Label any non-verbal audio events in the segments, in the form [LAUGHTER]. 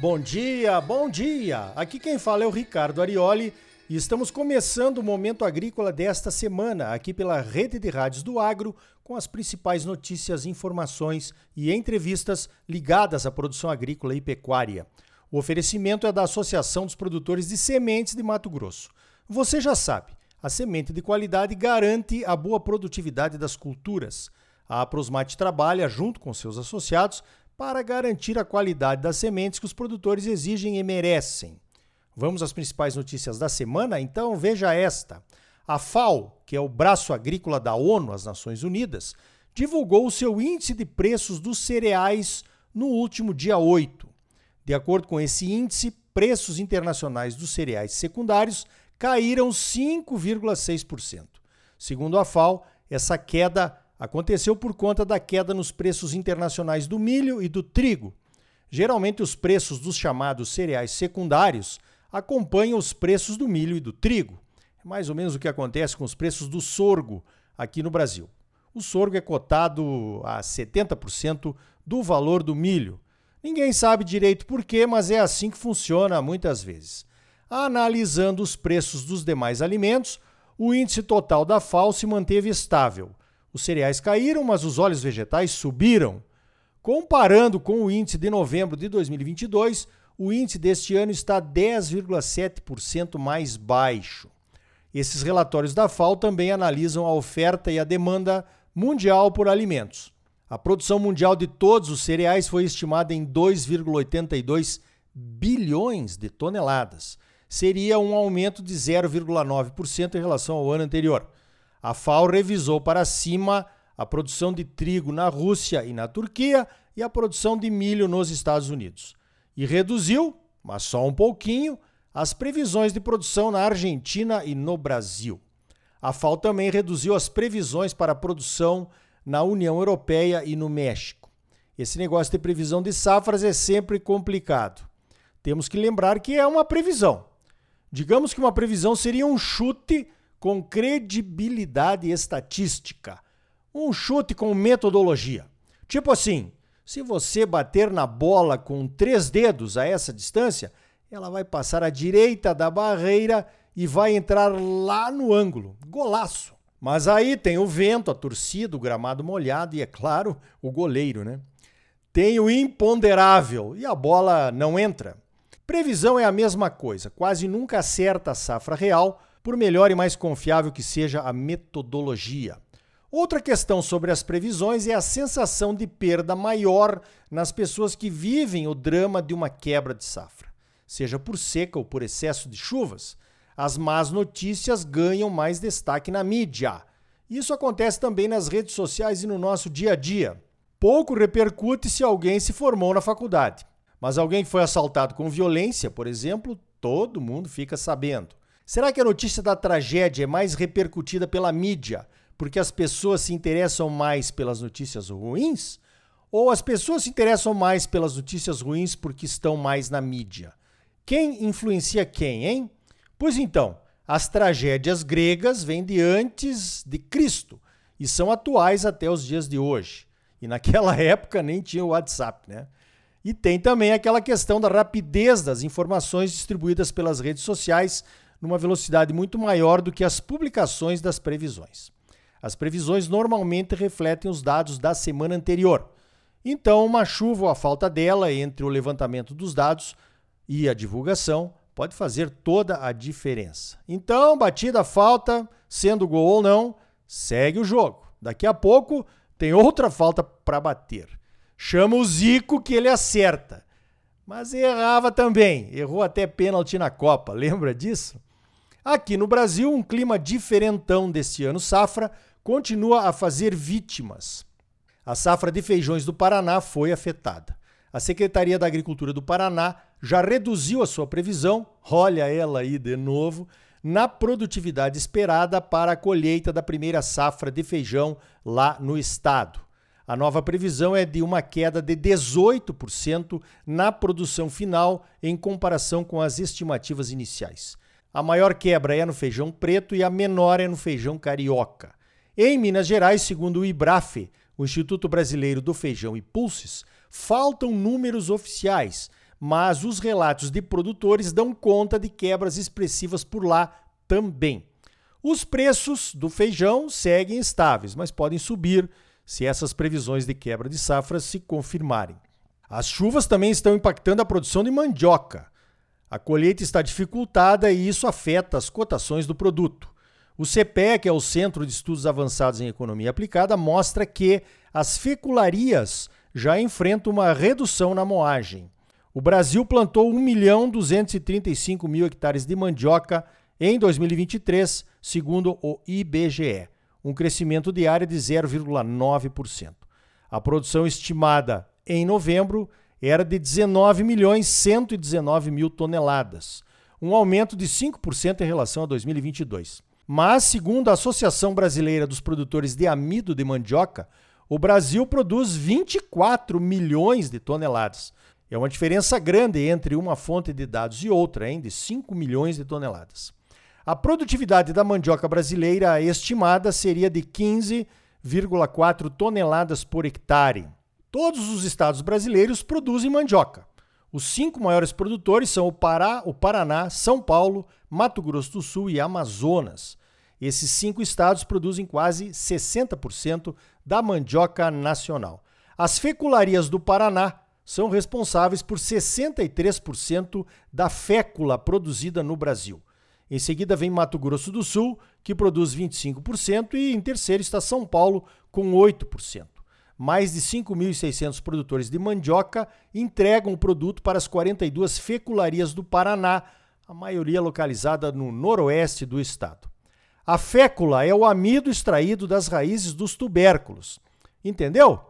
Bom dia, bom dia! Aqui quem fala é o Ricardo Arioli e estamos começando o Momento Agrícola desta semana, aqui pela Rede de Rádios do Agro, com as principais notícias, informações e entrevistas ligadas à produção agrícola e pecuária. O oferecimento é da Associação dos Produtores de Sementes de Mato Grosso. Você já sabe, a semente de qualidade garante a boa produtividade das culturas. A Prosmate trabalha, junto com seus associados, para garantir a qualidade das sementes que os produtores exigem e merecem. Vamos às principais notícias da semana? Então veja esta. A FAO, que é o braço agrícola da ONU, as Nações Unidas, divulgou o seu índice de preços dos cereais no último dia 8. De acordo com esse índice, preços internacionais dos cereais secundários caíram 5,6%. Segundo a FAO, essa queda aconteceu por conta da queda nos preços internacionais do milho e do trigo. Geralmente, os preços dos chamados cereais secundários acompanham os preços do milho e do trigo. É mais ou menos o que acontece com os preços do sorgo aqui no Brasil. O sorgo é cotado a 70% do valor do milho. Ninguém sabe direito por quê, mas é assim que funciona muitas vezes. Analisando os preços dos demais alimentos, o índice total da FAO se manteve estável, os cereais caíram, mas os óleos vegetais subiram. Comparando com o índice de novembro de 2022, o índice deste ano está 10,7% mais baixo. Esses relatórios da FAO também analisam a oferta e a demanda mundial por alimentos. A produção mundial de todos os cereais foi estimada em 2,82 bilhões de toneladas. Seria um aumento de 0,9% em relação ao ano anterior. A FAO revisou para cima a produção de trigo na Rússia e na Turquia e a produção de milho nos Estados Unidos. E reduziu, mas só um pouquinho, as previsões de produção na Argentina e no Brasil. A FAO também reduziu as previsões para a produção na União Europeia e no México. Esse negócio de previsão de safras é sempre complicado. Temos que lembrar que é uma previsão. Digamos que uma previsão seria um chute com credibilidade estatística. Um chute com metodologia. Tipo assim, se você bater na bola com três dedos a essa distância, ela vai passar à direita da barreira e vai entrar lá no ângulo. Golaço! Mas aí tem o vento, a torcida, o gramado molhado e, é claro, o goleiro, né? Tem o imponderável e a bola não entra. Previsão é a mesma coisa, quase nunca acerta a safra real por melhor e mais confiável que seja a metodologia. Outra questão sobre as previsões é a sensação de perda maior nas pessoas que vivem o drama de uma quebra de safra. Seja por seca ou por excesso de chuvas, as más notícias ganham mais destaque na mídia. Isso acontece também nas redes sociais e no nosso dia a dia. Pouco repercute se alguém se formou na faculdade. Mas alguém que foi assaltado com violência, por exemplo, todo mundo fica sabendo. Será que a notícia da tragédia é mais repercutida pela mídia porque as pessoas se interessam mais pelas notícias ruins? Ou as pessoas se interessam mais pelas notícias ruins porque estão mais na mídia? Quem influencia quem, hein? Pois então, as tragédias gregas vêm de antes de Cristo e são atuais até os dias de hoje. E naquela [LAUGHS] época nem tinha o WhatsApp, né? E tem também aquela questão da rapidez das informações distribuídas pelas redes sociais numa velocidade muito maior do que as publicações das previsões. As previsões normalmente refletem os dados da semana anterior. Então, uma chuva ou a falta dela entre o levantamento dos dados e a divulgação pode fazer toda a diferença. Então, batida falta, sendo gol ou não, segue o jogo. Daqui a pouco tem outra falta para bater. Chama o Zico que ele acerta. Mas errava também, errou até pênalti na Copa, [LAUGHS] lembra disso? Aqui no Brasil, um clima diferentão deste ano safra continua a fazer vítimas. A safra de feijões do Paraná foi afetada. A Secretaria da Agricultura do Paraná já reduziu a sua previsão, olha ela aí de novo, na produtividade esperada para a colheita da primeira safra de feijão lá no estado. A nova previsão é de uma queda de 18% na produção final em comparação com as estimativas iniciais. A maior quebra é no feijão preto e a menor é no feijão carioca. Em Minas Gerais, segundo o IBRAFE, o Instituto Brasileiro do Feijão e Pulses, faltam números oficiais, mas os relatos de produtores dão conta de quebras expressivas por lá também. Os preços do feijão seguem estáveis, mas podem subir se essas previsões de quebra de safras se confirmarem. As chuvas também estão impactando a produção de mandioca. A colheita está dificultada e isso afeta as cotações do produto. O CPE, que é o Centro de Estudos Avançados em Economia Aplicada, mostra que as fecularias já enfrentam uma redução na moagem. O Brasil plantou 1 milhão 235 mil hectares de mandioca em 2023, segundo o IBGE, um crescimento de área de 0,9%. A produção estimada em novembro era de 19 milhões 119 mil toneladas, um aumento de 5% em relação a 2022. Mas, segundo a Associação Brasileira dos Produtores de Amido de Mandioca, o Brasil produz 24 milhões de toneladas. É uma diferença grande entre uma fonte de dados e outra, hein, de 5 milhões de toneladas. A produtividade da mandioca brasileira estimada seria de 15,4 toneladas por hectare. Todos os estados brasileiros produzem mandioca. Os cinco maiores produtores são o Pará, o Paraná, São Paulo, Mato Grosso do Sul e Amazonas. Esses cinco estados produzem quase 60% da mandioca nacional. As fecularias do Paraná são responsáveis por 63% da fécula produzida no Brasil. Em seguida vem Mato Grosso do Sul, que produz 25%, e em terceiro está São Paulo, com 8%. Mais de 5.600 produtores de mandioca entregam o produto para as 42 fecularias do Paraná, a maioria localizada no noroeste do estado. A fécula é o amido extraído das raízes dos tubérculos. Entendeu?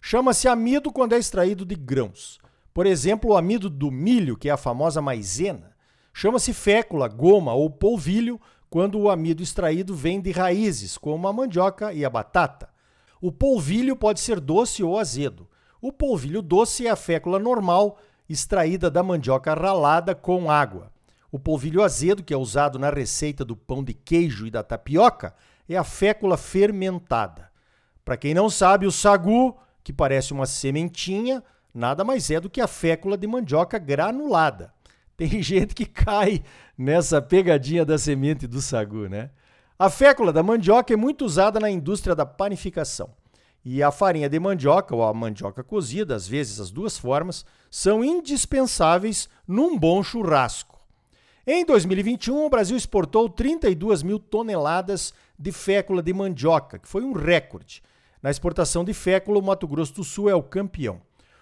Chama-se amido quando é extraído de grãos. Por exemplo, o amido do milho, que é a famosa maizena. Chama-se fécula, goma ou polvilho quando o amido extraído vem de raízes, como a mandioca e a batata. O polvilho pode ser doce ou azedo. O polvilho doce é a fécula normal, extraída da mandioca ralada com água. O polvilho azedo, que é usado na receita do pão de queijo e da tapioca, é a fécula fermentada. Para quem não sabe, o sagu, que parece uma sementinha, nada mais é do que a fécula de mandioca granulada. Tem [LAUGHS] gente que cai nessa pegadinha da semente do sagu, né? A fécula da mandioca é muito usada na indústria da panificação. E a farinha de mandioca ou a mandioca cozida, às vezes as duas formas, são indispensáveis num bom churrasco. Em 2021, o Brasil exportou 32 mil toneladas de fécula de mandioca, que foi um recorde. Na exportação de fécula, o Mato Grosso do Sul é o campeão.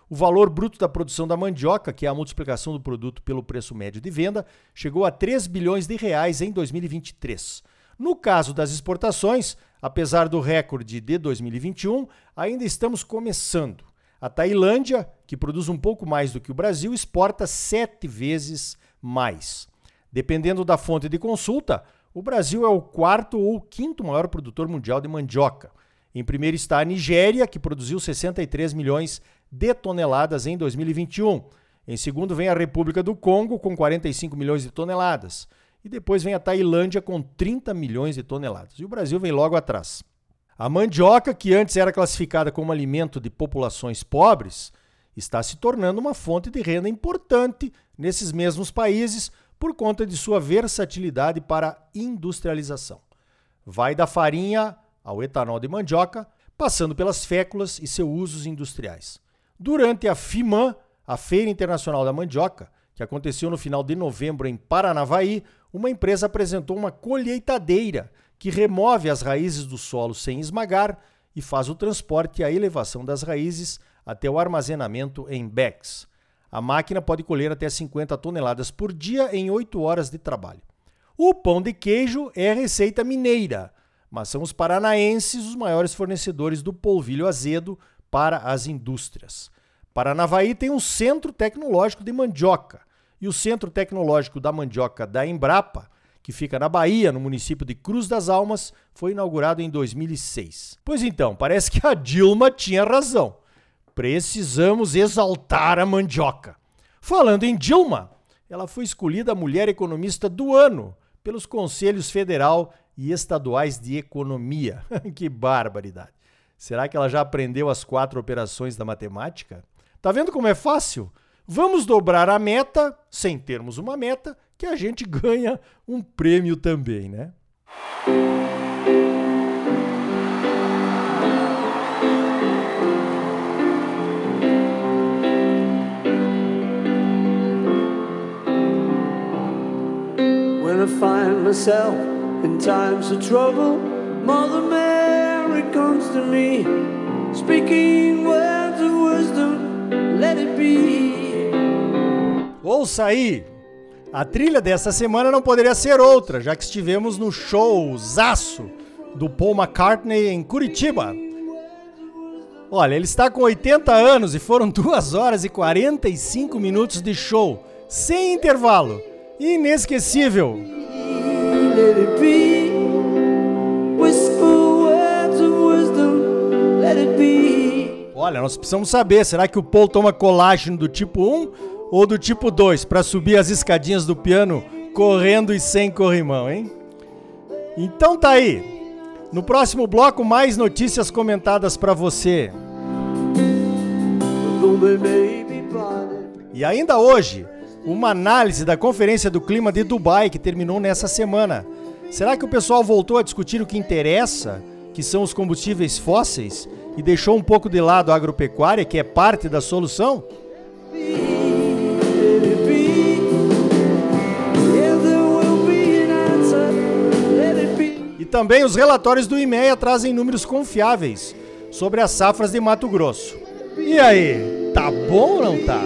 O valor bruto da produção da mandioca, que é a multiplicação do produto pelo preço médio de venda, chegou a 3 bilhões de reais em 2023. No caso das exportações, apesar do recorde de 2021, ainda estamos começando. A Tailândia, que produz um pouco mais do que o Brasil, exporta sete vezes mais. Dependendo da fonte de consulta, o Brasil é o quarto ou quinto maior produtor mundial de mandioca. Em primeiro está a Nigéria, que produziu 63 milhões de toneladas em 2021. Em segundo vem a República do Congo, com 45 milhões de toneladas. E depois vem a Tailândia, com 30 milhões de toneladas. E o Brasil vem logo atrás. A mandioca, que antes era classificada como alimento de populações pobres, está se tornando uma fonte de renda importante nesses mesmos países, por conta de sua versatilidade para industrialização. Vai da farinha ao etanol de mandioca, passando pelas féculas e seus usos industriais. Durante a FIMAN, a Feira Internacional da Mandioca, que aconteceu no final de novembro em Paranavaí, uma empresa apresentou uma colheitadeira que remove as raízes do solo sem esmagar e faz o transporte e a elevação das raízes até o armazenamento em bags. A máquina pode colher até 50 toneladas por dia em 8 horas de trabalho. O pão de queijo é receita mineira, mas são os paranaenses os maiores fornecedores do polvilho azedo para as indústrias. Paranavaí tem um centro tecnológico de mandioca e o Centro Tecnológico da Mandioca da Embrapa, que fica na Bahia, no município de Cruz das Almas, foi inaugurado em 2006. Pois então, parece que a Dilma tinha razão. Precisamos exaltar a mandioca. Falando em Dilma, ela foi escolhida a mulher economista do ano pelos conselhos federal e estaduais de economia. [LAUGHS] que barbaridade! Será que ela já aprendeu as quatro operações da matemática? Tá vendo como é fácil? Vamos dobrar a meta, sem termos uma meta, que a gente [LAUGHS] ganha um prêmio também, né? When I find myself in times of trouble, Mother Mary comes to me, speaking words of wisdom, let it be. Ouça aí! A trilha dessa semana não poderia ser outra, já que estivemos no show Zaço do Paul McCartney em Curitiba. Olha, ele está com 80 anos e foram [LAUGHS] 2 horas e 45 minutos de show, sem intervalo. Inesquecível. Olha, nós precisamos saber, será que o Paul toma colágeno do tipo 1 ou do tipo 2 para subir as escadinhas do piano correndo e sem corrimão, hein? Então tá aí. No próximo bloco mais notícias comentadas para você. E ainda hoje, uma análise da Conferência do Clima de Dubai que terminou nessa semana. Será que o pessoal voltou a discutir o que interessa, que são os combustíveis fósseis, e deixou um pouco de lado a agropecuária, que é parte da solução? Também os relatórios do IMEA trazem números confiáveis sobre as safras de Mato Grosso. E aí, tá bom ou não tá?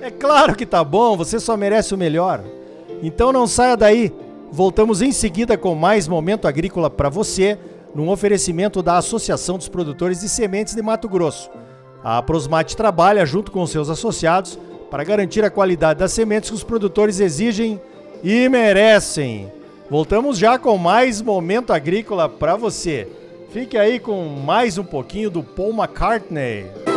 É claro que tá bom, você só merece o melhor. Então não saia daí. Voltamos em seguida com mais momento agrícola para você, num oferecimento da Associação dos Produtores de Sementes de Mato Grosso. A Prosmate trabalha junto com seus associados para garantir a qualidade das sementes que os produtores exigem e merecem. Voltamos já com mais momento agrícola para você. Fique aí com mais um pouquinho do Paul McCartney.